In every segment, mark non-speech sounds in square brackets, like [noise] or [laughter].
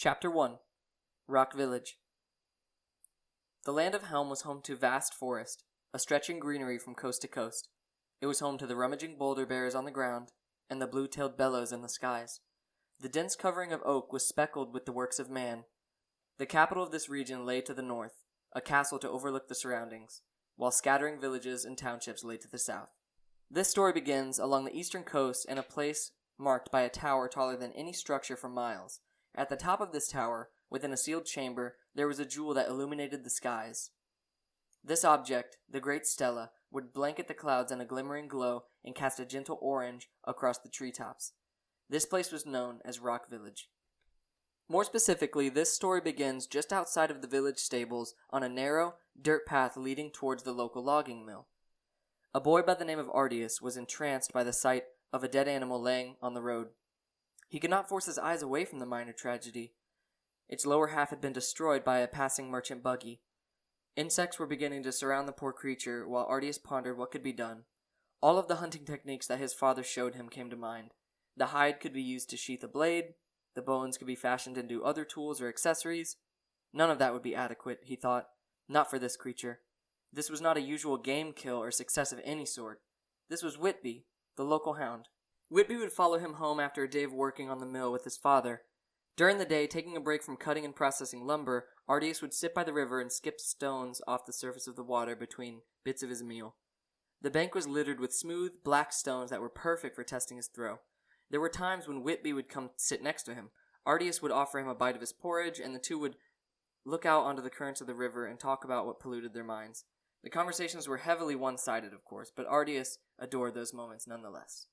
Chapter 1 Rocke Village The land of Helm was home to vast forest, a stretching greenery from coast to coast. It was home to the rummaging boulder bears on the ground and the blue tailed bellows in the skies. The dense covering of oak was speckled with the works of man. The capital of this region lay to the north, a castle to overlook the surroundings, while scattering villages and townships lay to the south. This story begins along the eastern coast in a place marked by a tower taller than any structure for miles. At the top of this tower, within a sealed chamber, there was a jewel that illuminated the skies. This object, the great stella, would blanket the clouds in a glimmering glow and cast a gentle orange across the treetops. This place was known as Rocke Village. More specifically, this story begins just outside of the village stables on a narrow, dirt path leading towards the local logging mill. A boy by the name of Ardius was entranced by the sight of a dead animal laying on the road. He could not force his eyes away from the minor tragedy. Its lower half had been destroyed by a passing merchant buggy. Insects were beginning to surround the poor creature while Ardius pondered what could be done. All of the hunting techniques that his father showed him came to mind. The hide could be used to sheath a blade, the bones could be fashioned into other tools or accessories. None of that would be adequate, he thought. Not for this creature. This was not a usual game kill or success of any sort. This was Whitby, the local hound. Whitby would follow him home after a day of working on the mill with his father. During the day, taking a break from cutting and processing lumber, Ardius would sit by the river and skip stones off the surface of the water between bits of his meal. The bank was littered with smooth, black stones that were perfect for testing his throw. There were times when Whitby would come sit next to him. Ardius would offer him a bite of his porridge, and the two would look out onto the currents of the river and talk about what polluted their minds. The conversations were heavily one sided, of course, but Ardius adored those moments nonetheless.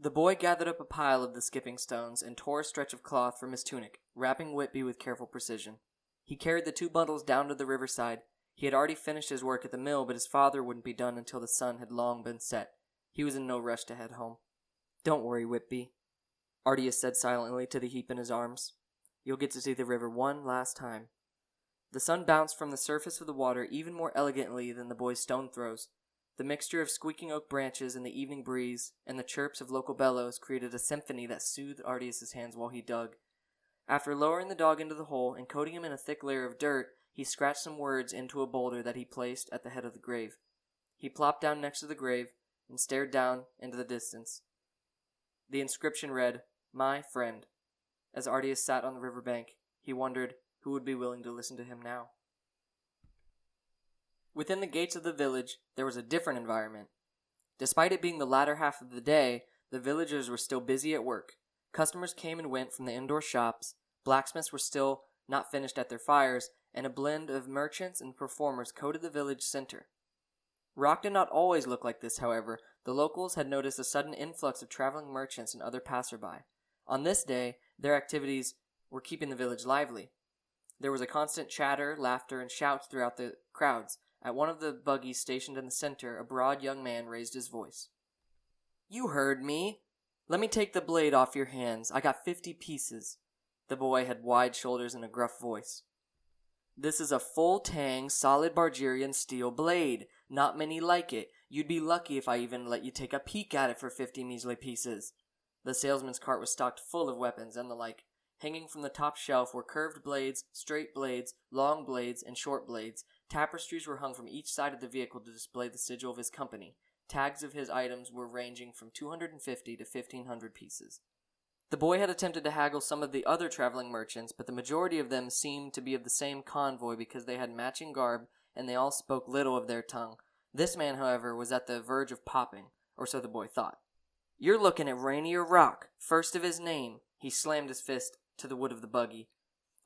The boy gathered up a pile of the skipping stones and tore a stretch of cloth from his tunic, wrapping Whitby with careful precision. He carried the two bundles down to the riverside. He had already finished his work at the mill, but his father wouldn't be done until the sun had long been set. He was in no rush to head home. Don't worry, Whitby, Ardius said silently to the heap in his arms. You'll get to see the river one last time. The sun bounced from the surface of the water even more elegantly than the boy's stone throws. The mixture of squeaking oak branches and the evening breeze and the chirps of local bellows created a symphony that soothed Ardius's hands while he dug. After lowering the dog into the hole and coating him in a thick layer of dirt, he scratched some words into a boulder that he placed at the head of the grave. He plopped down next to the grave and stared down into the distance. The inscription read, My friend. As Ardius sat on the river bank, he wondered who would be willing to listen to him now. Within the gates of the village, there was a different environment. Despite it being the latter half of the day, the villagers were still busy at work. Customers came and went from the indoor shops, blacksmiths were still not finished at their fires, and a blend of merchants and performers coated the village center. Rocke did not always look like this, however. The locals had noticed a sudden influx of traveling merchants and other passerby. On this day, their activities were keeping the village lively. There was a constant chatter, laughter, and shouts throughout the crowds. At one of the buggies stationed in the center, a broad young man raised his voice. You heard me. Let me take the blade off your hands. I got fifty pieces. The boy had wide shoulders and a gruff voice. This is a full tang, solid Bargerian steel blade. Not many like it. You'd be lucky if I even let you take a peek at it for fifty measly pieces. The salesman's cart was stocked full of weapons and the like. Hanging from the top shelf were curved blades, straight blades, long blades, and short blades. Tapestries were hung from each side of the vehicle to display the sigil of his company. Tags of his items were ranging from 250 to 1500 pieces. The boy had attempted to haggle some of the other traveling merchants, but the majority of them seemed to be of the same convoy because they had matching garb and they all spoke little of their tongue. This man, however, was at the verge of popping, or so the boy thought. You're looking at Rainier Rocke, first of his name. He slammed his fist to the wood of the buggy.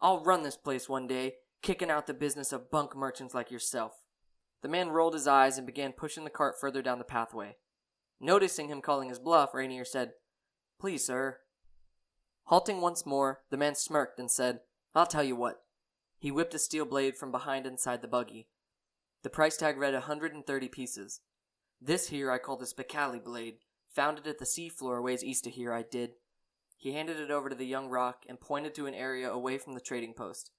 I'll run this place one day, kicking out the business of bunk merchants like yourself. The man rolled his eyes and began pushing the cart further down the pathway. Noticing him calling his bluff, Rainier said, Please, sir. Halting once more, the man smirked and said, I'll tell you what. He whipped a steel blade from behind inside the buggy. The price tag read a hundred and thirty pieces. This here I call the Spicali blade. Found it at the seafloor ways east of here, I did. He handed it over to the young Rocke and pointed to an area away from the trading post.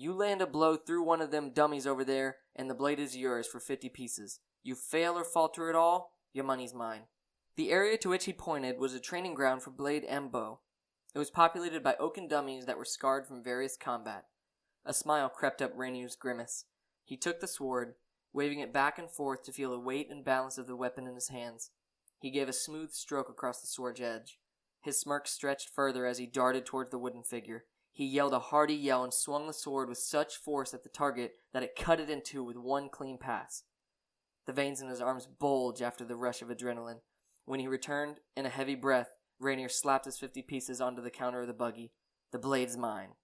You land a blow through one of them dummies over there, and the blade is yours for fifty pieces. You fail or falter at all, your money's mine. The area to which he pointed was a training ground for blade and bow. It was populated by oaken dummies that were scarred from various combat. A smile crept up Rainier's grimace. He took the sword, waving it back and forth to feel the weight and balance of the weapon in his hands. He gave a smooth stroke across the sword's edge. His smirk stretched further as he darted towards the wooden figure. He yelled a hearty yell and swung the sword with such force at the target that it cut it in two with one clean pass. The veins in his arms bulged after the rush of adrenaline. When he returned in a heavy breath, Rainier slapped his fifty pieces onto the counter of the buggy. The blade's mine.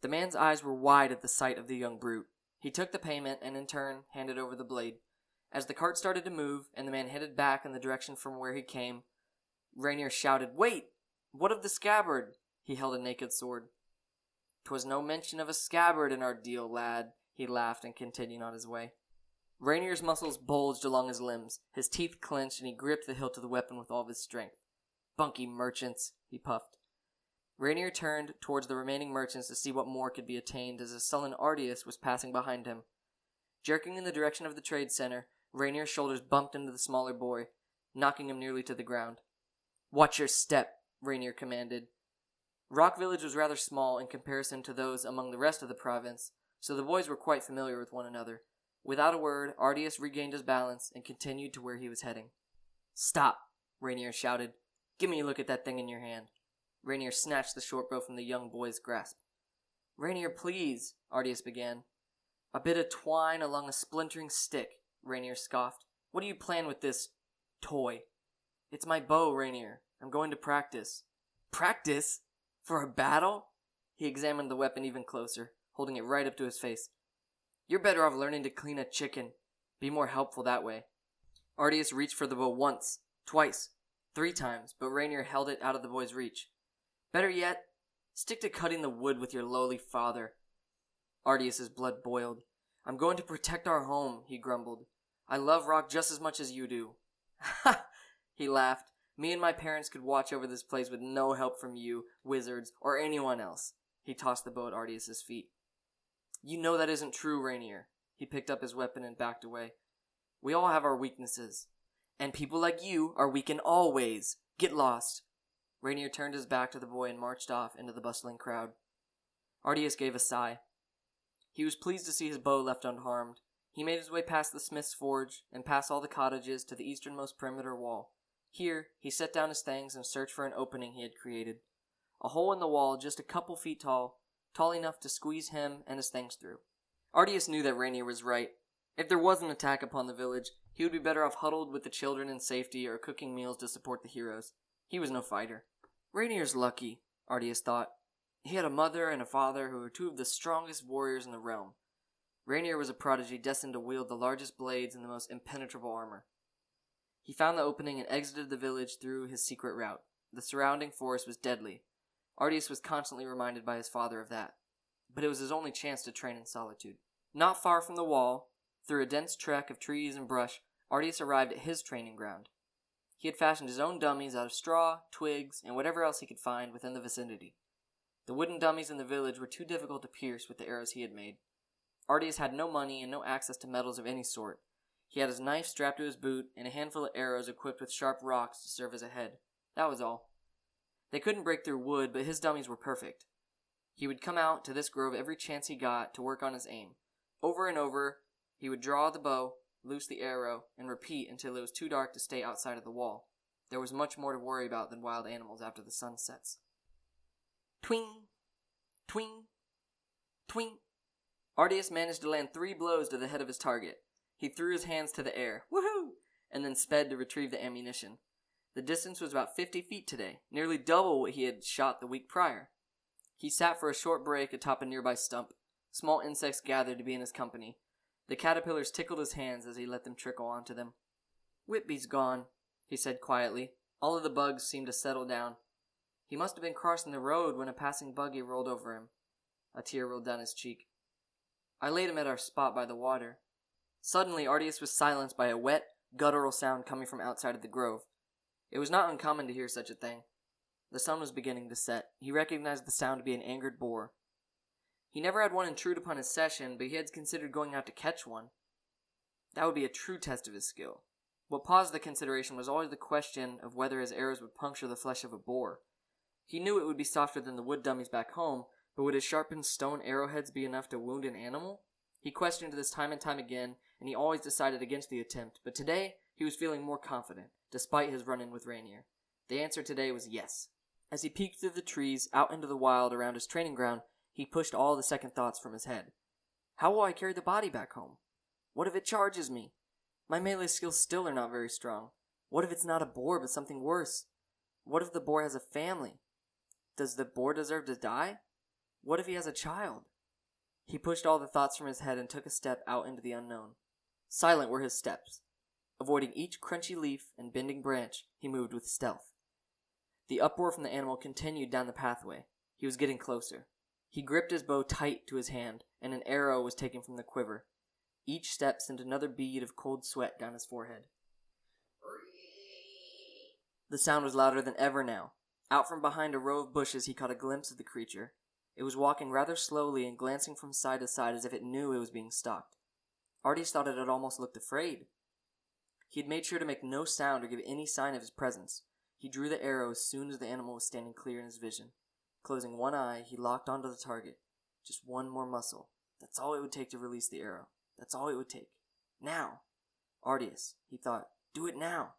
The man's eyes were wide at the sight of the young brute. He took the payment and in turn handed over the blade. As the cart started to move and the man headed back in the direction from where he came, Rainier shouted, Wait! What of the scabbard? He held a naked sword. 'Twas no mention of a scabbard in our deal, lad, he laughed and continued on his way. Rainier's muscles bulged along his limbs, his teeth clenched, and he gripped the hilt of the weapon with all his strength. Bunky merchants, he puffed. Rainier turned towards the remaining merchants to see what more could be attained as a sullen Artius was passing behind him. Jerking in the direction of the trade center, Rainier's shoulders bumped into the smaller boy, knocking him nearly to the ground. Watch your step, Rainier commanded. Rocke Village was rather small in comparison to those among the rest of the province, so the boys were quite familiar with one another. Without a word, Artius regained his balance and continued to where he was heading. Stop, Rainier shouted. Give me a look at that thing in your hand. Rainier snatched the short bow from the young boy's grasp. Rainier, please, Artius began. A bit of twine along a splintering stick, Rainier scoffed. What do you plan with this toy? It's my bow, Rainier. I'm going to practice. Practice? For a battle? He examined the weapon even closer, holding it right up to his face. You're better off learning to clean a chicken. Be more helpful that way. Artius reached for the bow once, twice, three times, but Rainier held it out of the boy's reach. Better yet, stick to cutting the wood with your lowly father. Artius's blood boiled. I'm going to protect our home, he grumbled. I love Rocke just as much as you do. [laughs] Ha! he laughed. Me and my parents could watch over this place with no help from you, wizards, or anyone else. He tossed the bow at Artius's feet. You know that isn't true, Rainier. He picked up his weapon and backed away. We all have our weaknesses. And people like you are weak in all ways. Get lost. Rainier turned his back to the boy and marched off into the bustling crowd. Artius gave a sigh. He was pleased to see his bow left unharmed. He made his way past the smith's forge and past all the cottages to the easternmost perimeter wall. Here, he set down his things and searched for an opening he had created. A hole in the wall just a couple feet tall, tall enough to squeeze him and his things through. Artius knew that Rainier was right. If there was an attack upon the village, he would be better off huddled with the children in safety or cooking meals to support the heroes. He was no fighter. Rainier's lucky, Artius thought. He had a mother and a father who were two of the strongest warriors in the realm. Rainier was a prodigy destined to wield the largest blades and the most impenetrable armor. He found the opening and exited the village through his secret route. The surrounding forest was deadly. Artius was constantly reminded by his father of that. But it was his only chance to train in solitude. Not far from the wall, through a dense trek of trees and brush, Artius arrived at his training ground. He had fashioned his own dummies out of straw, twigs, and whatever else he could find within the vicinity. The wooden dummies in the village were too difficult to pierce with the arrows he had made. Artius had no money and no access to metals of any sort, he had his knife strapped to his boot and a handful of arrows equipped with sharp rocks to serve as a head. That was all. They couldn't break through wood, but his dummies were perfect. He would come out to this grove every chance he got to work on his aim. Over and over, he would draw the bow, loose the arrow, and repeat until it was too dark to stay outside of the wall. There was much more to worry about than wild animals after the sun sets. Twing! Twing! Twing! Artius managed to land three blows to the head of his target. He threw his hands to the air, woohoo, and then sped to retrieve the ammunition. The distance was about 50 feet today, nearly double what he had shot the week prior. He sat for a short break atop a nearby stump. Small insects gathered to be in his company. The caterpillars tickled his hands as he let them trickle onto them. Whitby's gone, he said quietly. All of the bugs seemed to settle down. He must have been crossing the road when a passing buggy rolled over him. A tear rolled down his cheek. I laid him at our spot by the water. Suddenly, Artius was silenced by a wet, guttural sound coming from outside of the grove. It was not uncommon to hear such a thing. The sun was beginning to set. He recognized the sound to be an angered boar. He never had one intrude upon his session, but he had considered going out to catch one. That would be a true test of his skill. What paused the consideration was always the question of whether his arrows would puncture the flesh of a boar. He knew it would be softer than the wood dummies back home, but would his sharpened stone arrowheads be enough to wound an animal? He questioned this time and time again, and he always decided against the attempt, but today he was feeling more confident, despite his run in with Rainier. The answer today was yes. As he peeked through the trees out into the wild around his training ground, he pushed all the second thoughts from his head. How will I carry the body back home? What if it charges me? My melee skills still are not very strong. What if it's not a boar but something worse? What if the boar has a family? Does the boar deserve to die? What if he has a child? He pushed all the thoughts from his head and took a step out into the unknown. Silent were his steps. Avoiding each crunchy leaf and bending branch, he moved with stealth. The uproar from the animal continued down the pathway. He was getting closer. He gripped his bow tight to his hand, and an arrow was taken from the quiver. Each step sent another bead of cold sweat down his forehead. The sound was louder than ever now. Out from behind a row of bushes, he caught a glimpse of the creature. It was walking rather slowly and glancing from side to side as if it knew it was being stalked. Artius thought it had almost looked afraid. He had made sure to make no sound or give any sign of his presence. He drew the arrow as soon as the animal was standing clear in his vision. Closing one eye, he locked onto the target. Just one more muscle. That's all it would take to release the arrow. That's all it would take. Now! Artius, he thought, do it now!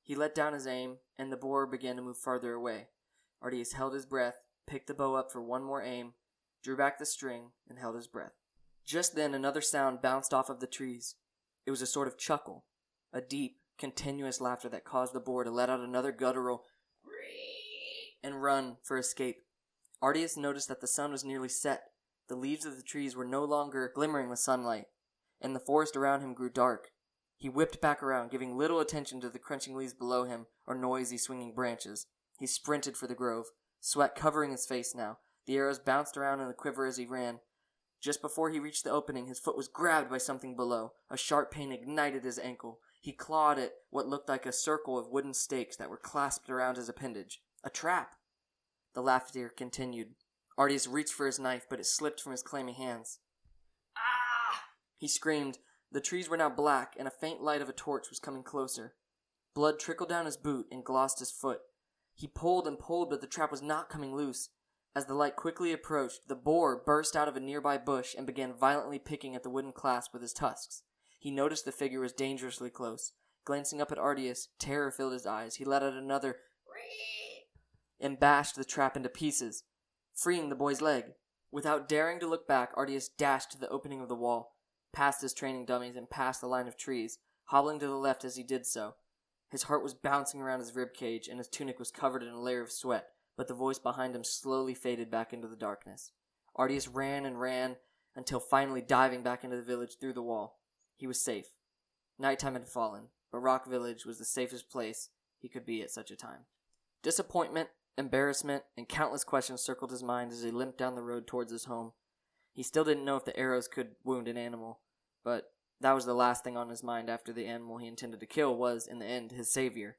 He let down his aim, and the boar began to move farther away. Artius held his breath, picked the bow up for one more aim, drew back the string, and held his breath. Just then another sound bounced off of the trees. It was a sort of chuckle, a deep, continuous laughter that caused the boar to let out another guttural and run for escape. Artius noticed that the sun was nearly set. The leaves of the trees were no longer glimmering with sunlight, and the forest around him grew dark. He whipped back around, giving little attention to the crunching leaves below him or noisy swinging branches. He sprinted for the grove, sweat covering his face now. The arrows bounced around in the quiver as he ran. Just before he reached the opening, his foot was grabbed by something below. A sharp pain ignited his ankle. He clawed at what looked like a circle of wooden stakes that were clasped around his appendage. A trap! The laughter continued. Artius reached for his knife, but it slipped from his clammy hands. Ah! He screamed. The trees were now black, and a faint light of a torch was coming closer. Blood trickled down his boot and glossed his foot. He pulled and pulled, but the trap was not coming loose. As the light quickly approached, the boar burst out of a nearby bush and began violently picking at the wooden clasp with his tusks. He noticed the figure was dangerously close. Glancing up at Artius, terror filled his eyes. He let out another and bashed the trap into pieces, freeing the boy's leg. Without daring to look back, Artius dashed to the opening of the wall, past his training dummies and past the line of trees, hobbling to the left as he did so. His heart was bouncing around his rib cage, and his tunic was covered in a layer of sweat, but the voice behind him slowly faded back into the darkness. Artius ran and ran until finally diving back into the village through the wall. He was safe. Nighttime had fallen, but Rocke Village was the safest place he could be at such a time. Disappointment, embarrassment, and countless questions circled his mind as he limped down the road towards his home. He still didn't know if the arrows could wound an animal, but that was the last thing on his mind after the animal he intended to kill was, in the end, his savior.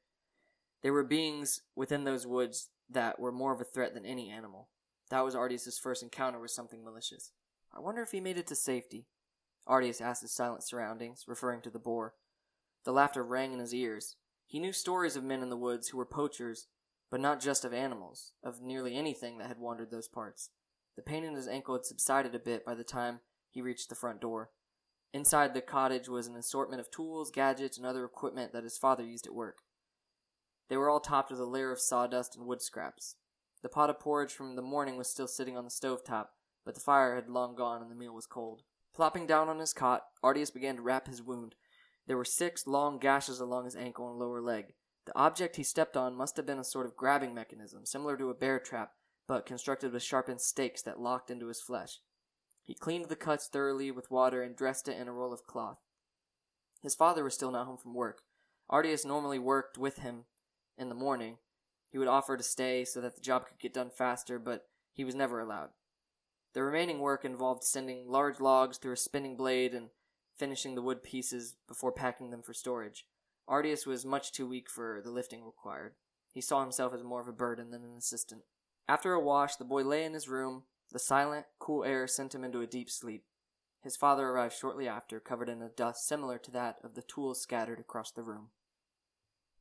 There were beings within those woods that were more of a threat than any animal. That was Artius's first encounter with something malicious. I wonder if he made it to safety. Artius asked his silent surroundings, referring to the boar. The laughter rang in his ears. He knew stories of men in the woods who were poachers, but not just of animals, of nearly anything that had wandered those parts. The pain in his ankle had subsided a bit by the time he reached the front door. Inside the cottage was an assortment of tools, gadgets, and other equipment that his father used at work. They were all topped with a layer of sawdust and wood scraps. The pot of porridge from the morning was still sitting on the stove top, but the fire had long gone and the meal was cold. Plopping down on his cot, Artius began to wrap his wound. There were six long gashes along his ankle and lower leg. The object he stepped on must have been a sort of grabbing mechanism, similar to a bear trap, but constructed with sharpened stakes that locked into his flesh. He cleaned the cuts thoroughly with water and dressed it in a roll of cloth. His father was still not home from work. Artius normally worked with him in the morning. He would offer to stay so that the job could get done faster, but he was never allowed. The remaining work involved sending large logs through a spinning blade and finishing the wood pieces before packing them for storage. Artius was much too weak for the lifting required. He saw himself as more of a burden than an assistant. After a wash, the boy lay in his room. The silent, cool air sent him into a deep sleep. His father arrived shortly after, covered in a dust similar to that of the tools scattered across the room.